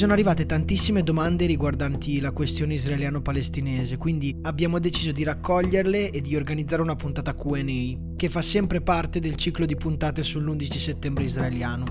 Sono arrivate tantissime domande riguardanti la questione israeliano-palestinese, quindi abbiamo deciso di raccoglierle e di organizzare una puntata QA, che fa sempre parte del ciclo di puntate sull'11 settembre israeliano.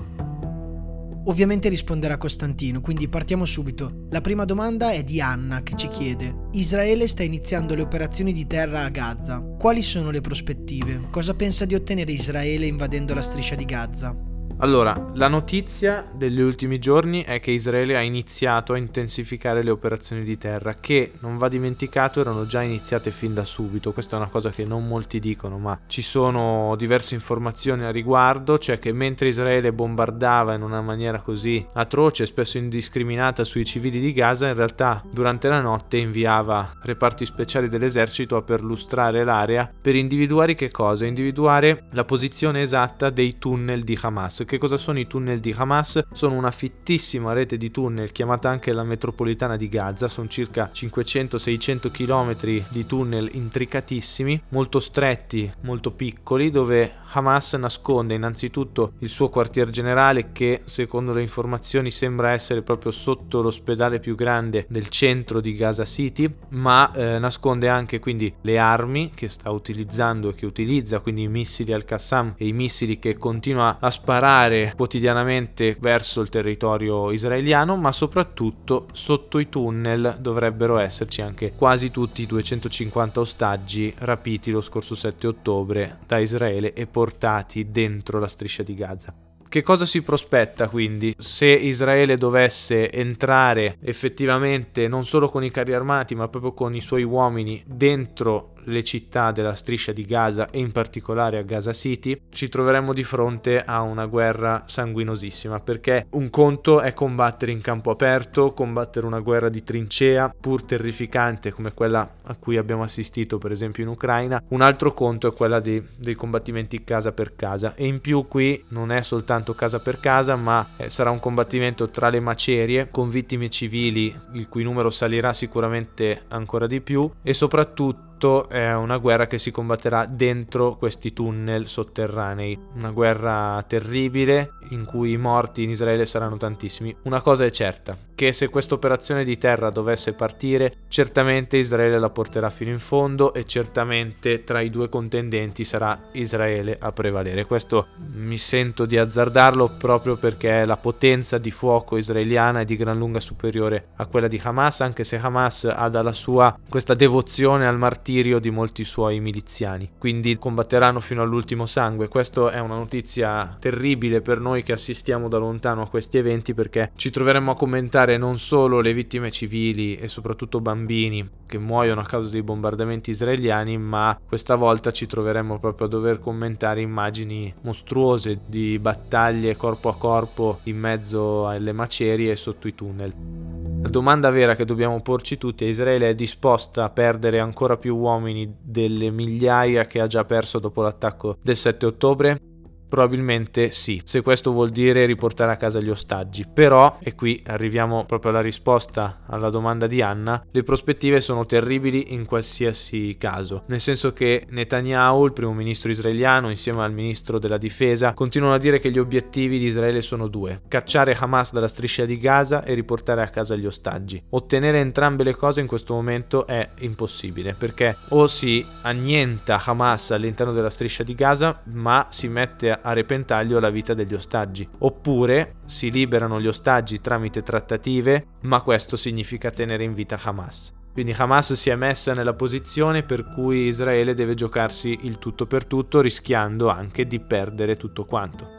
Ovviamente risponderà Costantino, quindi partiamo subito. La prima domanda è di Anna che ci chiede: Israele sta iniziando le operazioni di terra a Gaza. Quali sono le prospettive? Cosa pensa di ottenere Israele invadendo la striscia di Gaza? Allora, la notizia degli ultimi giorni è che Israele ha iniziato a intensificare le operazioni di terra, che non va dimenticato erano già iniziate fin da subito. Questa è una cosa che non molti dicono, ma ci sono diverse informazioni a riguardo, cioè che mentre Israele bombardava in una maniera così atroce, spesso indiscriminata sui civili di Gaza, in realtà durante la notte inviava reparti speciali dell'esercito a perlustrare l'area per individuare che cosa? Individuare la posizione esatta dei tunnel di Hamas che cosa sono i tunnel di Hamas? Sono una fittissima rete di tunnel chiamata anche la metropolitana di Gaza, sono circa 500-600 km di tunnel intricatissimi, molto stretti, molto piccoli, dove Hamas nasconde innanzitutto il suo quartier generale che secondo le informazioni sembra essere proprio sotto l'ospedale più grande del centro di Gaza City, ma eh, nasconde anche quindi le armi che sta utilizzando e che utilizza, quindi i missili al-Qassam e i missili che continua a sparare andare quotidianamente verso il territorio israeliano, ma soprattutto sotto i tunnel dovrebbero esserci anche quasi tutti i 250 ostaggi rapiti lo scorso 7 ottobre da Israele e portati dentro la striscia di Gaza. Che cosa si prospetta quindi se Israele dovesse entrare effettivamente non solo con i carri armati ma proprio con i suoi uomini dentro le città della striscia di Gaza e in particolare a Gaza City, ci troveremmo di fronte a una guerra sanguinosissima perché un conto è combattere in campo aperto, combattere una guerra di trincea pur terrificante come quella a cui abbiamo assistito per esempio in Ucraina, un altro conto è quella di, dei combattimenti casa per casa. E in più qui non è soltanto casa per casa ma eh, sarà un combattimento tra le macerie con vittime civili il cui numero salirà sicuramente ancora di più e soprattutto soprattutto è una guerra che si combatterà dentro questi tunnel sotterranei. Una guerra terribile in cui i morti in Israele saranno tantissimi. Una cosa è certa, che se questa operazione di terra dovesse partire, certamente Israele la porterà fino in fondo e certamente tra i due contendenti sarà Israele a prevalere. Questo mi sento di azzardarlo proprio perché la potenza di fuoco israeliana è di gran lunga superiore a quella di Hamas, anche se Hamas ha dalla sua questa devozione al martirio martirio di molti suoi miliziani, quindi combatteranno fino all'ultimo sangue. Questa è una notizia terribile per noi che assistiamo da lontano a questi eventi perché ci troveremo a commentare non solo le vittime civili e soprattutto bambini che muoiono a causa dei bombardamenti israeliani, ma questa volta ci troveremo proprio a dover commentare immagini mostruose di battaglie corpo a corpo in mezzo alle macerie e sotto i tunnel. La domanda vera che dobbiamo porci tutti è Israele è disposta a perdere ancora più uomini delle migliaia che ha già perso dopo l'attacco del 7 ottobre? Probabilmente sì, se questo vuol dire riportare a casa gli ostaggi. Però, e qui arriviamo proprio alla risposta alla domanda di Anna, le prospettive sono terribili in qualsiasi caso. Nel senso che Netanyahu, il primo ministro israeliano, insieme al ministro della difesa, continuano a dire che gli obiettivi di Israele sono due: cacciare Hamas dalla striscia di Gaza e riportare a casa gli ostaggi. Ottenere entrambe le cose in questo momento è impossibile perché o si annienta Hamas all'interno della striscia di Gaza, ma si mette a a repentaglio la vita degli ostaggi, oppure si liberano gli ostaggi tramite trattative, ma questo significa tenere in vita Hamas. Quindi Hamas si è messa nella posizione per cui Israele deve giocarsi il tutto per tutto, rischiando anche di perdere tutto quanto.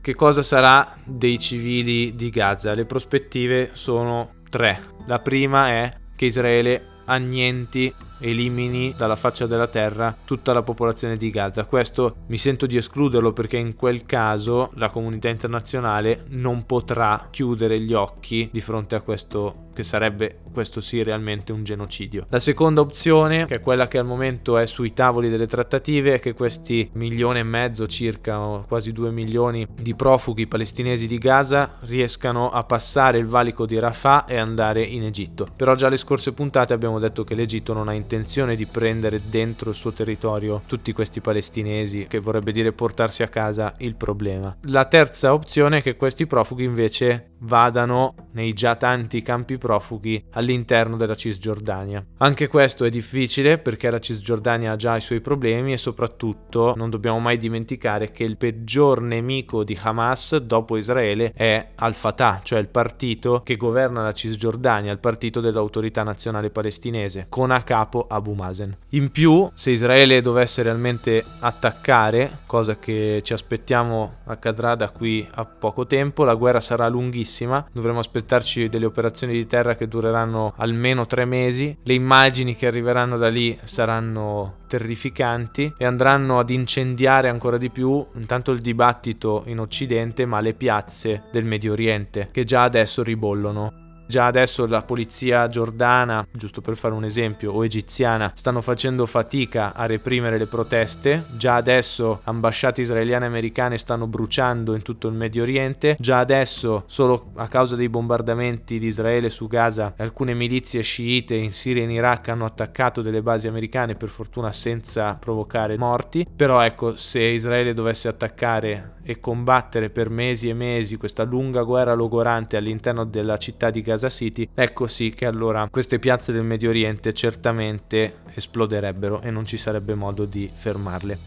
Che cosa sarà dei civili di Gaza? Le prospettive sono tre. La prima è che Israele annienti elimini dalla faccia della terra tutta la popolazione di Gaza. Questo mi sento di escluderlo perché in quel caso la comunità internazionale non potrà chiudere gli occhi di fronte a questo che sarebbe questo sì realmente un genocidio. La seconda opzione, che è quella che al momento è sui tavoli delle trattative, è che questi milione e mezzo circa, quasi due milioni di profughi palestinesi di Gaza riescano a passare il valico di Rafah e andare in Egitto. Però già le scorse puntate abbiamo detto che l'Egitto non ha intenzione di prendere dentro il suo territorio tutti questi palestinesi, che vorrebbe dire portarsi a casa il problema. La terza opzione è che questi profughi invece vadano nei già tanti campi profughi all'interno della Cisgiordania. Anche questo è difficile perché la Cisgiordania ha già i suoi problemi e soprattutto non dobbiamo mai dimenticare che il peggior nemico di Hamas dopo Israele è Al-Fatah, cioè il partito che governa la Cisgiordania, il partito dell'autorità nazionale palestinese, con a capo Abu Mazen. In più, se Israele dovesse realmente attaccare, cosa che ci aspettiamo accadrà da qui a poco tempo, la guerra sarà lunghissima, dovremo aspettarci delle operazioni di terra che dureranno almeno tre mesi, le immagini che arriveranno da lì saranno terrificanti e andranno ad incendiare ancora di più intanto il dibattito in Occidente ma le piazze del Medio Oriente che già adesso ribollono. Già adesso la polizia giordana, giusto per fare un esempio, o egiziana, stanno facendo fatica a reprimere le proteste. Già adesso ambasciate israeliane e americane stanno bruciando in tutto il Medio Oriente. Già adesso, solo a causa dei bombardamenti di Israele su Gaza, alcune milizie sciite in Siria e in Iraq hanno attaccato delle basi americane, per fortuna senza provocare morti. Però ecco, se Israele dovesse attaccare e combattere per mesi e mesi questa lunga guerra logorante all'interno della città di Gaza City, ecco sì che allora queste piazze del Medio Oriente certamente esploderebbero e non ci sarebbe modo di fermarle.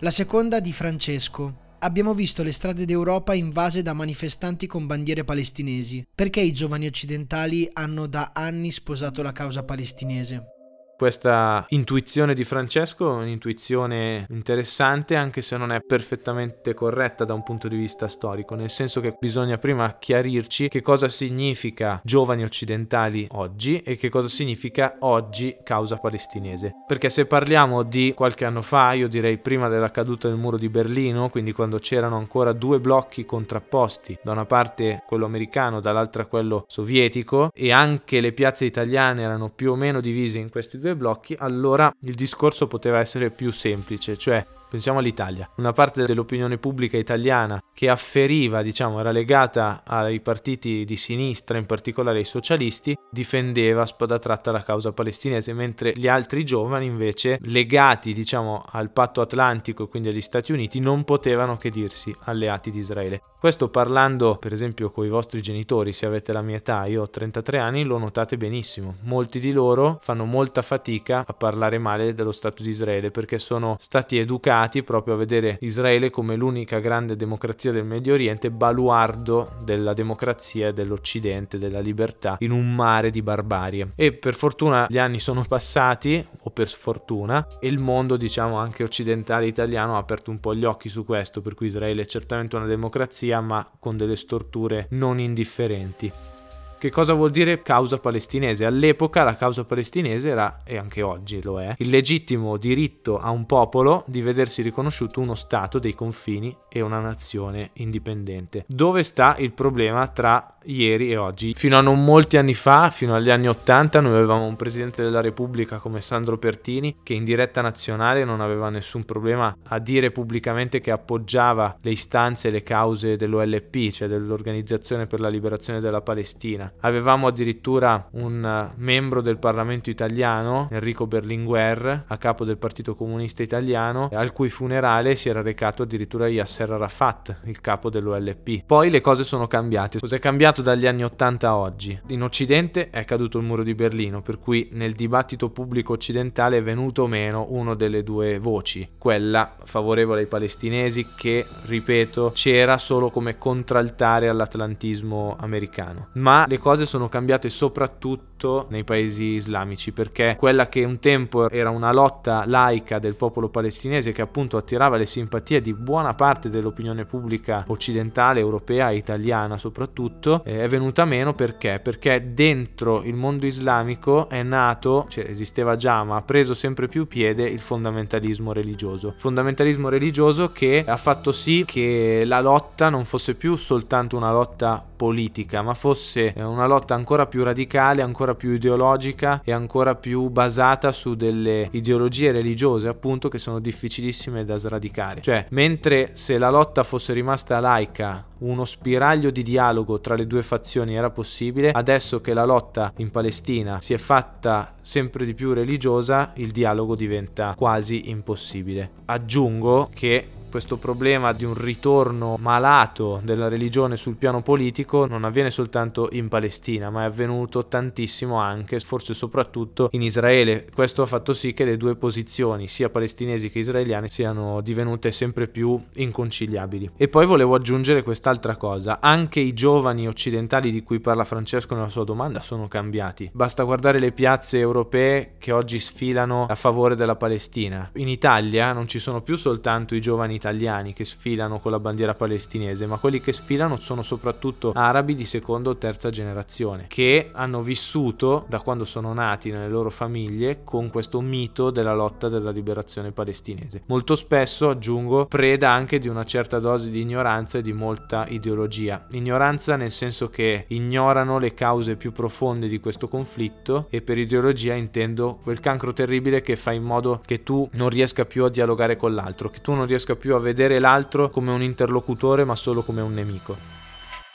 La seconda di Francesco. Abbiamo visto le strade d'Europa invase da manifestanti con bandiere palestinesi. Perché i giovani occidentali hanno da anni sposato la causa palestinese? Questa intuizione di Francesco è un'intuizione interessante anche se non è perfettamente corretta da un punto di vista storico, nel senso che bisogna prima chiarirci che cosa significa giovani occidentali oggi e che cosa significa oggi causa palestinese. Perché se parliamo di qualche anno fa, io direi prima della caduta del muro di Berlino, quindi quando c'erano ancora due blocchi contrapposti, da una parte quello americano, dall'altra quello sovietico, e anche le piazze italiane erano più o meno divise in questi due due blocchi, allora il discorso poteva essere più semplice, cioè Pensiamo all'Italia, una parte dell'opinione pubblica italiana che afferiva, diciamo, era legata ai partiti di sinistra, in particolare ai socialisti, difendeva a spada tratta la causa palestinese, mentre gli altri giovani invece, legati, diciamo, al patto atlantico e quindi agli Stati Uniti, non potevano che dirsi alleati di Israele. Questo parlando, per esempio, con i vostri genitori, se avete la mia età, io ho 33 anni, lo notate benissimo. Molti di loro fanno molta fatica a parlare male dello Stato di Israele perché sono stati educati legati proprio a vedere Israele come l'unica grande democrazia del Medio Oriente, baluardo della democrazia dell'Occidente, della libertà, in un mare di barbarie. E per fortuna gli anni sono passati, o per sfortuna, e il mondo, diciamo anche occidentale italiano, ha aperto un po' gli occhi su questo, per cui Israele è certamente una democrazia, ma con delle storture non indifferenti. Che cosa vuol dire causa palestinese? All'epoca la causa palestinese era, e anche oggi lo è, il legittimo diritto a un popolo di vedersi riconosciuto uno Stato dei confini e una nazione indipendente. Dove sta il problema tra ieri e oggi? Fino a non molti anni fa, fino agli anni Ottanta, noi avevamo un Presidente della Repubblica come Sandro Pertini che in diretta nazionale non aveva nessun problema a dire pubblicamente che appoggiava le istanze e le cause dell'OLP, cioè dell'Organizzazione per la Liberazione della Palestina Avevamo addirittura un eh, membro del Parlamento italiano, Enrico Berlinguer, a capo del Partito Comunista Italiano, al cui funerale si era recato addirittura Yasser Arafat, il capo dell'OLP. Poi le cose sono cambiate. Cos'è cambiato dagli anni 80 a oggi? In Occidente è caduto il muro di Berlino, per cui nel dibattito pubblico occidentale è venuto meno una delle due voci, quella favorevole ai palestinesi che, ripeto, c'era solo come contraltare all'atlantismo americano. Ma le le cose sono cambiate soprattutto nei paesi islamici, perché quella che un tempo era una lotta laica del popolo palestinese che appunto attirava le simpatie di buona parte dell'opinione pubblica occidentale, europea e italiana soprattutto, eh, è venuta meno perché? Perché dentro il mondo islamico è nato, cioè esisteva già, ma ha preso sempre più piede il fondamentalismo religioso. Fondamentalismo religioso che ha fatto sì che la lotta non fosse più soltanto una lotta politica, ma fosse eh, una lotta ancora più radicale, ancora più ideologica e ancora più basata su delle ideologie religiose, appunto, che sono difficilissime da sradicare. Cioè, mentre se la lotta fosse rimasta laica, uno spiraglio di dialogo tra le due fazioni era possibile, adesso che la lotta in Palestina si è fatta sempre di più religiosa, il dialogo diventa quasi impossibile. Aggiungo che questo problema di un ritorno malato della religione sul piano politico non avviene soltanto in Palestina, ma è avvenuto tantissimo anche, forse soprattutto in Israele. Questo ha fatto sì che le due posizioni, sia palestinesi che israeliane, siano divenute sempre più inconciliabili. E poi volevo aggiungere quest'altra cosa, anche i giovani occidentali di cui parla Francesco nella sua domanda sono cambiati. Basta guardare le piazze europee che oggi sfilano a favore della Palestina. In Italia non ci sono più soltanto i giovani italiani, italiani che sfilano con la bandiera palestinese, ma quelli che sfilano sono soprattutto arabi di seconda o terza generazione, che hanno vissuto da quando sono nati nelle loro famiglie con questo mito della lotta della liberazione palestinese. Molto spesso, aggiungo, preda anche di una certa dose di ignoranza e di molta ideologia. Ignoranza nel senso che ignorano le cause più profonde di questo conflitto e per ideologia intendo quel cancro terribile che fa in modo che tu non riesca più a dialogare con l'altro, che tu non riesca più a a vedere l'altro come un interlocutore ma solo come un nemico.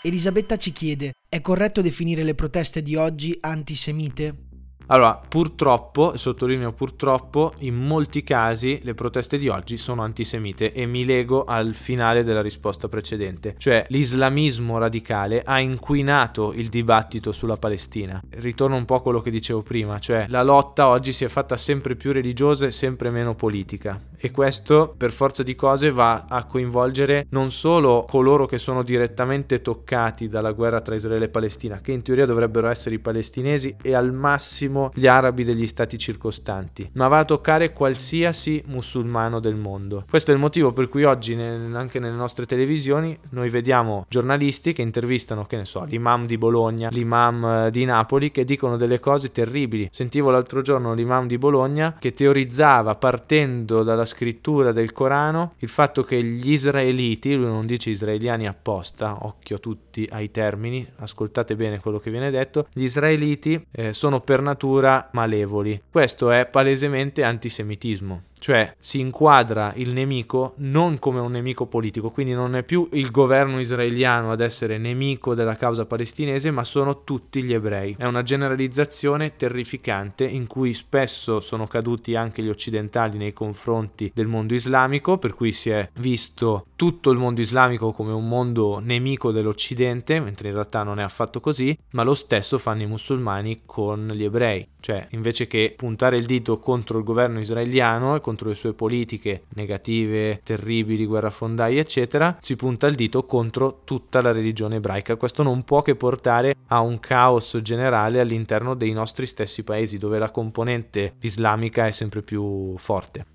Elisabetta ci chiede, è corretto definire le proteste di oggi antisemite? Allora, purtroppo, e sottolineo purtroppo, in molti casi le proteste di oggi sono antisemite e mi lego al finale della risposta precedente, cioè l'islamismo radicale ha inquinato il dibattito sulla Palestina. Ritorno un po' a quello che dicevo prima, cioè la lotta oggi si è fatta sempre più religiosa e sempre meno politica e questo per forza di cose va a coinvolgere non solo coloro che sono direttamente toccati dalla guerra tra Israele e Palestina, che in teoria dovrebbero essere i palestinesi e al massimo gli arabi degli stati circostanti, ma va a toccare qualsiasi musulmano del mondo. Questo è il motivo per cui oggi anche nelle nostre televisioni noi vediamo giornalisti che intervistano, che ne so, l'imam di Bologna, l'imam eh, di Napoli che dicono delle cose terribili. Sentivo l'altro giorno l'imam di Bologna che teorizzava partendo dalla scrittura del Corano il fatto che gli israeliti, lui non dice israeliani apposta, occhio tutti ai termini, ascoltate bene quello che viene detto, gli israeliti eh, sono per natura malevoli. Questo è palesemente antisemitismo cioè si inquadra il nemico non come un nemico politico, quindi non è più il governo israeliano ad essere nemico della causa palestinese, ma sono tutti gli ebrei. È una generalizzazione terrificante in cui spesso sono caduti anche gli occidentali nei confronti del mondo islamico, per cui si è visto tutto il mondo islamico come un mondo nemico dell'occidente, mentre in realtà non è affatto così, ma lo stesso fanno i musulmani con gli ebrei, cioè invece che puntare il dito contro il governo israeliano e contro le sue politiche negative, terribili, guerrafondai, eccetera, si punta il dito contro tutta la religione ebraica. Questo non può che portare a un caos generale all'interno dei nostri stessi paesi, dove la componente islamica è sempre più forte.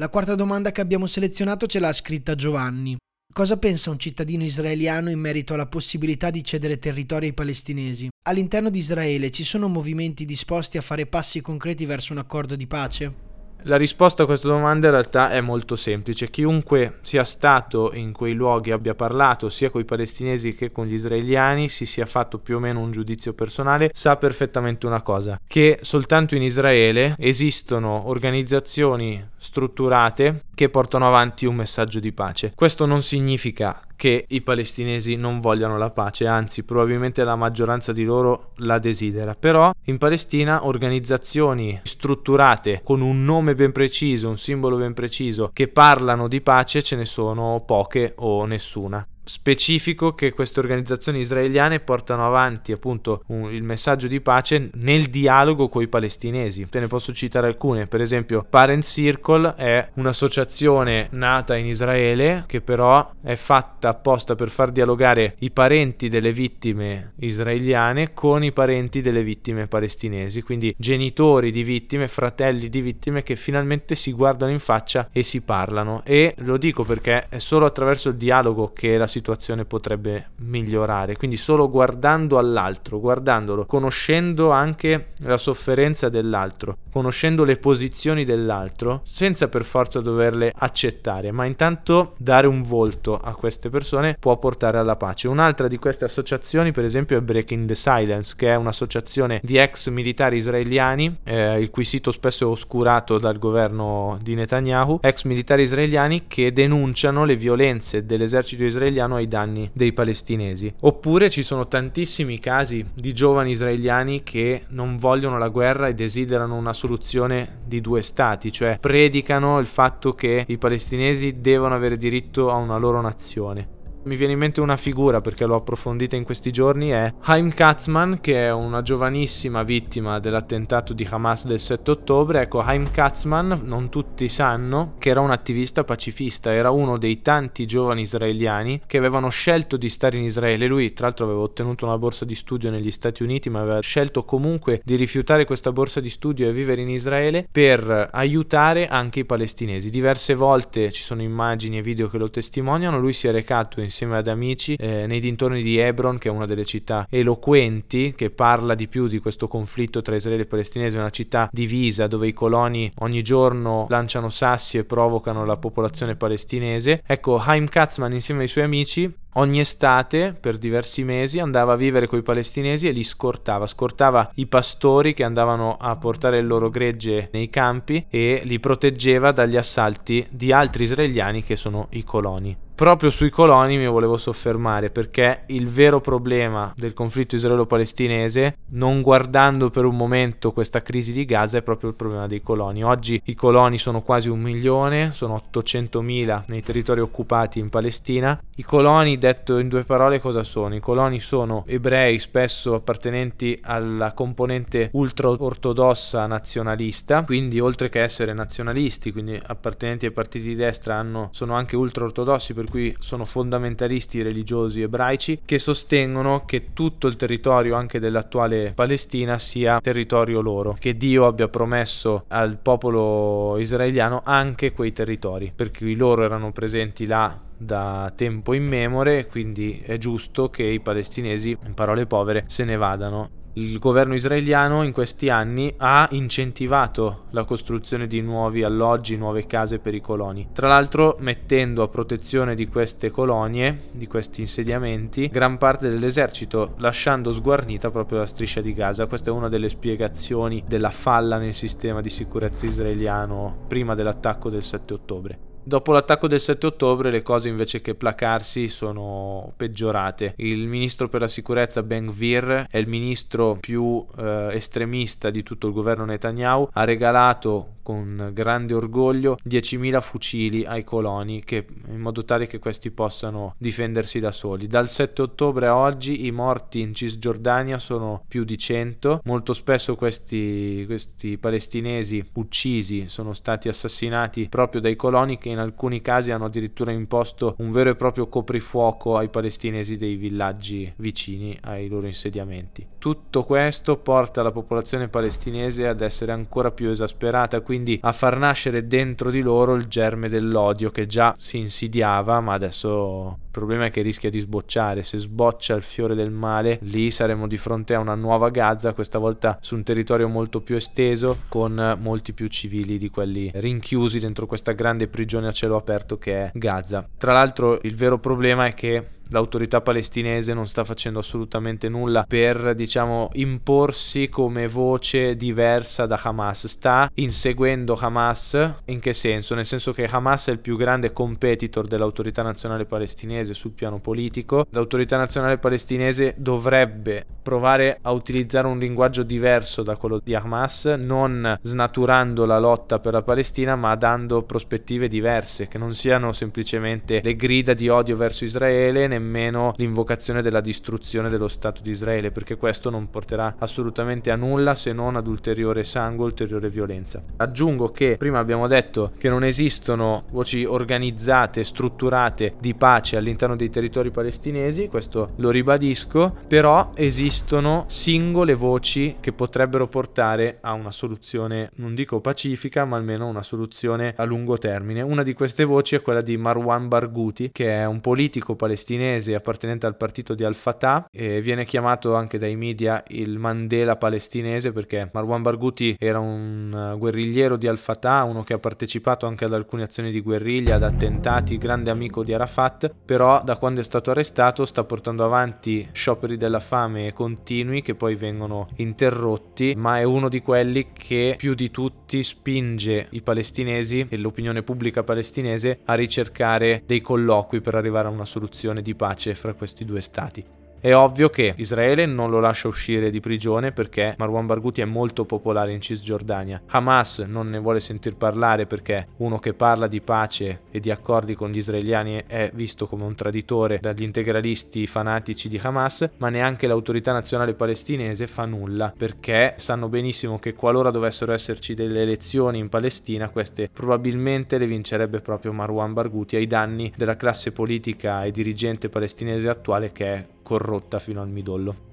La quarta domanda che abbiamo selezionato ce l'ha scritta Giovanni. Cosa pensa un cittadino israeliano in merito alla possibilità di cedere territori ai palestinesi? All'interno di Israele ci sono movimenti disposti a fare passi concreti verso un accordo di pace? La risposta a questa domanda in realtà è molto semplice. Chiunque sia stato in quei luoghi, abbia parlato sia con i palestinesi che con gli israeliani, si sia fatto più o meno un giudizio personale, sa perfettamente una cosa, che soltanto in Israele esistono organizzazioni strutturate che portano avanti un messaggio di pace. Questo non significa che i palestinesi non vogliano la pace, anzi probabilmente la maggioranza di loro la desidera, però in Palestina organizzazioni strutturate con un nome ben preciso, un simbolo ben preciso, che parlano di pace ce ne sono poche o nessuna specifico che queste organizzazioni israeliane portano avanti appunto un, il messaggio di pace nel dialogo con i palestinesi. Te ne posso citare alcune, per esempio Parent Circle è un'associazione nata in Israele che però è fatta apposta per far dialogare i parenti delle vittime israeliane con i parenti delle vittime palestinesi, quindi genitori di vittime, fratelli di vittime che finalmente si guardano in faccia e si parlano e lo dico perché è solo attraverso il dialogo che la situazione potrebbe migliorare, quindi solo guardando all'altro, guardandolo, conoscendo anche la sofferenza dell'altro, conoscendo le posizioni dell'altro, senza per forza doverle accettare, ma intanto dare un volto a queste persone può portare alla pace. Un'altra di queste associazioni, per esempio, è Breaking the Silence, che è un'associazione di ex militari israeliani, eh, il cui sito spesso è oscurato dal governo di Netanyahu, ex militari israeliani che denunciano le violenze dell'esercito israeliano ai danni dei palestinesi. Oppure ci sono tantissimi casi di giovani israeliani che non vogliono la guerra e desiderano una soluzione di due stati, cioè predicano il fatto che i palestinesi devono avere diritto a una loro nazione. Mi viene in mente una figura perché l'ho approfondita in questi giorni, è Haim Katzman, che è una giovanissima vittima dell'attentato di Hamas del 7 ottobre. Ecco, Haim Katzman, non tutti sanno, che era un attivista pacifista, era uno dei tanti giovani israeliani che avevano scelto di stare in Israele. Lui, tra l'altro, aveva ottenuto una borsa di studio negli Stati Uniti, ma aveva scelto comunque di rifiutare questa borsa di studio e vivere in Israele per aiutare anche i palestinesi. Diverse volte ci sono immagini e video che lo testimoniano, lui si è recato in insieme ad amici eh, nei dintorni di Hebron, che è una delle città eloquenti, che parla di più di questo conflitto tra Israele e Palestinesi, una città divisa dove i coloni ogni giorno lanciano sassi e provocano la popolazione palestinese. Ecco, Haim Katzman insieme ai suoi amici Ogni estate, per diversi mesi, andava a vivere con i palestinesi e li scortava. Scortava i pastori che andavano a portare il loro gregge nei campi e li proteggeva dagli assalti di altri israeliani che sono i coloni proprio sui coloni mi volevo soffermare perché il vero problema del conflitto israelo-palestinese, non guardando per un momento questa crisi di Gaza, è proprio il problema dei coloni. Oggi i coloni sono quasi un milione, sono 800.000 nei territori occupati in Palestina. I coloni, detto in due parole, cosa sono? I coloni sono ebrei, spesso appartenenti alla componente ultra-ortodossa nazionalista, quindi oltre che essere nazionalisti, quindi appartenenti ai partiti di destra, hanno, sono anche ultra-ortodossi, per cui sono fondamentalisti religiosi ebraici che sostengono che tutto il territorio anche dell'attuale Palestina sia territorio loro, che Dio abbia promesso al popolo israeliano anche quei territori, per cui loro erano presenti là da tempo immemore, quindi è giusto che i palestinesi, in parole povere, se ne vadano il governo israeliano in questi anni ha incentivato la costruzione di nuovi alloggi, nuove case per i coloni. Tra l'altro mettendo a protezione di queste colonie, di questi insediamenti, gran parte dell'esercito, lasciando sguarnita proprio la striscia di Gaza. Questa è una delle spiegazioni della falla nel sistema di sicurezza israeliano prima dell'attacco del 7 ottobre. Dopo l'attacco del 7 ottobre le cose invece che placarsi sono peggiorate. Il ministro per la sicurezza Ben Gvir è il ministro più eh, estremista di tutto il governo Netanyahu, ha regalato con grande orgoglio 10.000 fucili ai coloni che, in modo tale che questi possano difendersi da soli. Dal 7 ottobre a oggi i morti in Cisgiordania sono più di 100, molto spesso questi, questi palestinesi uccisi sono stati assassinati proprio dai coloni che in alcuni casi hanno addirittura imposto un vero e proprio coprifuoco ai palestinesi dei villaggi vicini ai loro insediamenti. Tutto questo porta la popolazione palestinese ad essere ancora più esasperata, quindi a far nascere dentro di loro il germe dell'odio che già si insidiava, ma adesso il problema è che rischia di sbocciare. Se sboccia il fiore del male, lì saremo di fronte a una nuova Gaza, questa volta su un territorio molto più esteso, con molti più civili di quelli rinchiusi dentro questa grande prigione a cielo aperto che è Gaza. Tra l'altro il vero problema è che l'autorità palestinese non sta facendo assolutamente nulla per, diciamo, imporsi come voce diversa da Hamas. Sta inseguendo Hamas in che senso? Nel senso che Hamas è il più grande competitor dell'autorità nazionale palestinese sul piano politico. L'autorità nazionale palestinese dovrebbe provare a utilizzare un linguaggio diverso da quello di Hamas, non snaturando la lotta per la Palestina, ma dando prospettive diverse, che non siano semplicemente le grida di odio verso Israele, nemmeno l'invocazione della distruzione dello Stato di Israele, perché questo non porterà assolutamente a nulla se non ad ulteriore sangue, ulteriore violenza. Aggiungo che prima abbiamo detto che non esistono voci organizzate, strutturate di pace all'interno dei territori palestinesi, questo lo ribadisco, però esistono singole voci che potrebbero portare a una soluzione, non dico pacifica, ma almeno una soluzione a lungo termine. Una di queste voci è quella di Marwan Barghouti, che è un politico palestinese appartenente al partito di Al-Fatah e viene chiamato anche dai media il Mandela palestinese perché Marwan Barghouti era un guerrigliero di Al-Fatah, uno che ha partecipato anche ad alcune azioni di guerriglia, ad attentati, grande amico di Arafat, però da quando è stato arrestato sta portando avanti scioperi della fame continui che poi vengono interrotti, ma è uno di quelli che più di tutti spinge i palestinesi e l'opinione pubblica palestinese a ricercare dei colloqui per arrivare a una soluzione di pace fra questi due stati. È ovvio che Israele non lo lascia uscire di prigione perché Marwan Barghouti è molto popolare in Cisgiordania. Hamas non ne vuole sentir parlare perché uno che parla di pace e di accordi con gli israeliani è visto come un traditore dagli integralisti fanatici di Hamas, ma neanche l'autorità nazionale palestinese fa nulla perché sanno benissimo che qualora dovessero esserci delle elezioni in Palestina, queste probabilmente le vincerebbe proprio Marwan Barghouti ai danni della classe politica e dirigente palestinese attuale che è corrotta fino al midollo.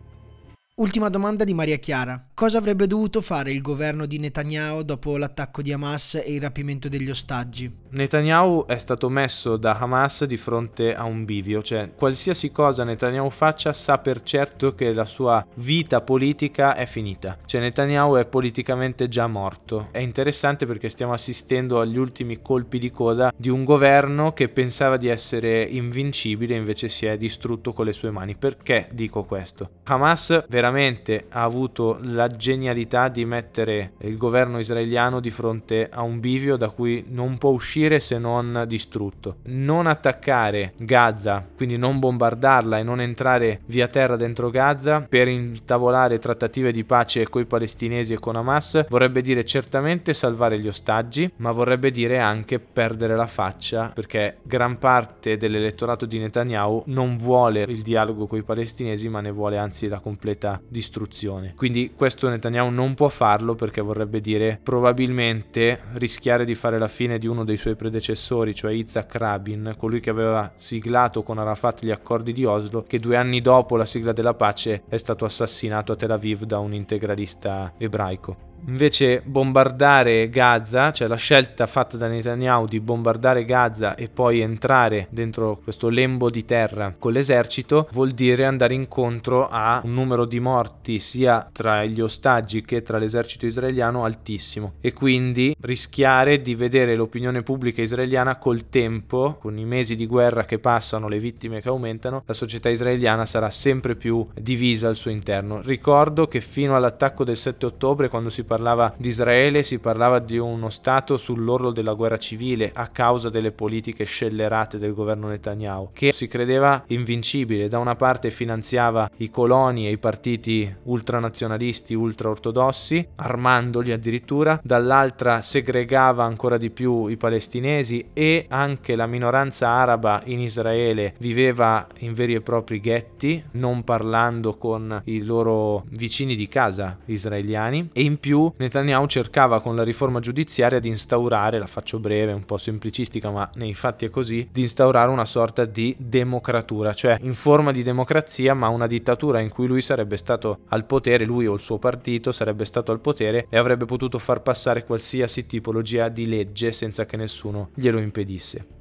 Ultima domanda di Maria Chiara. Cosa avrebbe dovuto fare il governo di Netanyahu dopo l'attacco di Hamas e il rapimento degli ostaggi? Netanyahu è stato messo da Hamas di fronte a un bivio, cioè qualsiasi cosa Netanyahu faccia sa per certo che la sua vita politica è finita. Cioè Netanyahu è politicamente già morto. È interessante perché stiamo assistendo agli ultimi colpi di coda di un governo che pensava di essere invincibile e invece si è distrutto con le sue mani. Perché dico questo? Hamas veramente veramente ha avuto la genialità di mettere il governo israeliano di fronte a un bivio da cui non può uscire se non distrutto. Non attaccare Gaza, quindi non bombardarla e non entrare via terra dentro Gaza per intavolare trattative di pace con i palestinesi e con Hamas vorrebbe dire certamente salvare gli ostaggi, ma vorrebbe dire anche perdere la faccia perché gran parte dell'elettorato di Netanyahu non vuole il dialogo con i palestinesi, ma ne vuole anzi la completa distruzione. Quindi questo Netanyahu non può farlo perché vorrebbe dire probabilmente rischiare di fare la fine di uno dei suoi predecessori, cioè Yitzhak Rabin, colui che aveva siglato con Arafat gli accordi di Oslo, che due anni dopo la sigla della pace è stato assassinato a Tel Aviv da un integralista ebraico. Invece bombardare Gaza, cioè la scelta fatta da Netanyahu di bombardare Gaza e poi entrare dentro questo lembo di terra con l'esercito, vuol dire andare incontro a un numero di morti sia tra gli ostaggi che tra l'esercito israeliano altissimo e quindi rischiare di vedere l'opinione pubblica israeliana col tempo, con i mesi di guerra che passano, le vittime che aumentano, la società israeliana sarà sempre più divisa al suo interno. Ricordo che fino all'attacco del 7 ottobre, quando si parlava di Israele, si parlava di uno Stato sull'orlo della guerra civile a causa delle politiche scellerate del governo Netanyahu, che si credeva invincibile. Da una parte finanziava i coloni e i partiti ultranazionalisti, ultraortodossi, armandoli addirittura, dall'altra segregava ancora di più i palestinesi e anche la minoranza araba in Israele viveva in veri e propri ghetti, non parlando con i loro vicini di casa israeliani e in più più Netanyahu cercava con la riforma giudiziaria di instaurare, la faccio breve, un po' semplicistica, ma nei fatti è così, di instaurare una sorta di democratura, cioè in forma di democrazia, ma una dittatura in cui lui sarebbe stato al potere, lui o il suo partito sarebbe stato al potere e avrebbe potuto far passare qualsiasi tipologia di legge senza che nessuno glielo impedisse.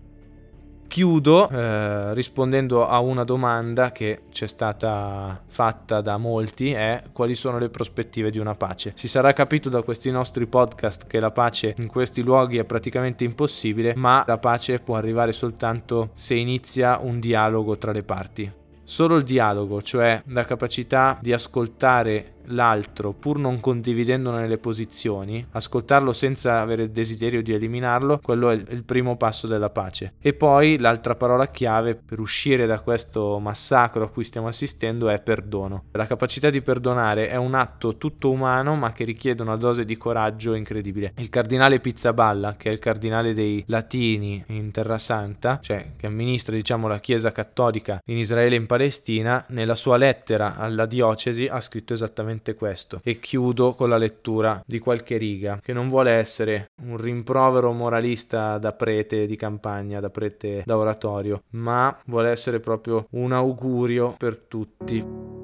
Chiudo eh, rispondendo a una domanda che ci è stata fatta da molti è quali sono le prospettive di una pace. Si sarà capito da questi nostri podcast che la pace in questi luoghi è praticamente impossibile, ma la pace può arrivare soltanto se inizia un dialogo tra le parti. Solo il dialogo, cioè la capacità di ascoltare l'altro, pur non condividendone le posizioni, ascoltarlo senza avere il desiderio di eliminarlo, quello è il primo passo della pace. E poi l'altra parola chiave per uscire da questo massacro a cui stiamo assistendo è perdono. La capacità di perdonare è un atto tutto umano ma che richiede una dose di coraggio incredibile. Il cardinale Pizzaballa, che è il cardinale dei latini in Terra Santa, cioè che amministra diciamo la Chiesa cattolica in Israele e in Palestina, nella sua lettera alla diocesi ha scritto esattamente questo. E chiudo con la lettura di qualche riga, che non vuole essere un rimprovero moralista da prete di campagna, da prete da oratorio, ma vuole essere proprio un augurio per tutti.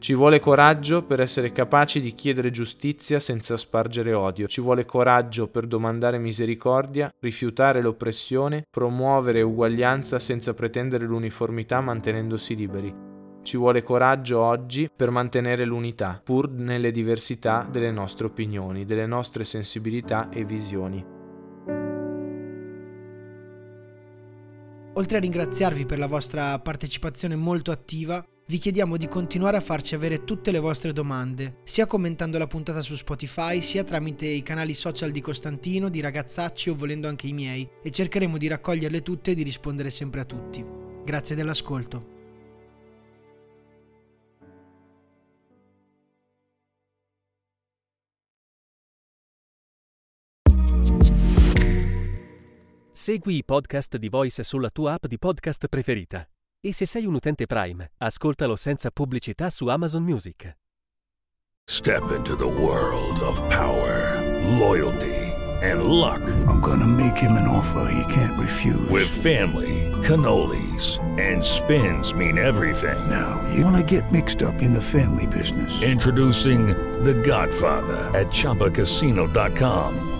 Ci vuole coraggio per essere capaci di chiedere giustizia senza spargere odio. Ci vuole coraggio per domandare misericordia, rifiutare l'oppressione, promuovere uguaglianza senza pretendere l'uniformità mantenendosi liberi. Ci vuole coraggio oggi per mantenere l'unità, pur nelle diversità delle nostre opinioni, delle nostre sensibilità e visioni. Oltre a ringraziarvi per la vostra partecipazione molto attiva, vi chiediamo di continuare a farci avere tutte le vostre domande, sia commentando la puntata su Spotify, sia tramite i canali social di Costantino, di Ragazzacci o volendo anche i miei, e cercheremo di raccoglierle tutte e di rispondere sempre a tutti. Grazie dell'ascolto. Segui i podcast di Voice sulla tua app di podcast preferita. E se sei un utente Prime, ascoltalo senza pubblicità su Amazon Music. Step into the world of power, loyalty and luck. I'm gonna make him an offer he can't refuse. With family, cannolis and spins mean everything. Now, you wanna get mixed up in the family business. Introducing The Godfather at ChumbaCasino.com.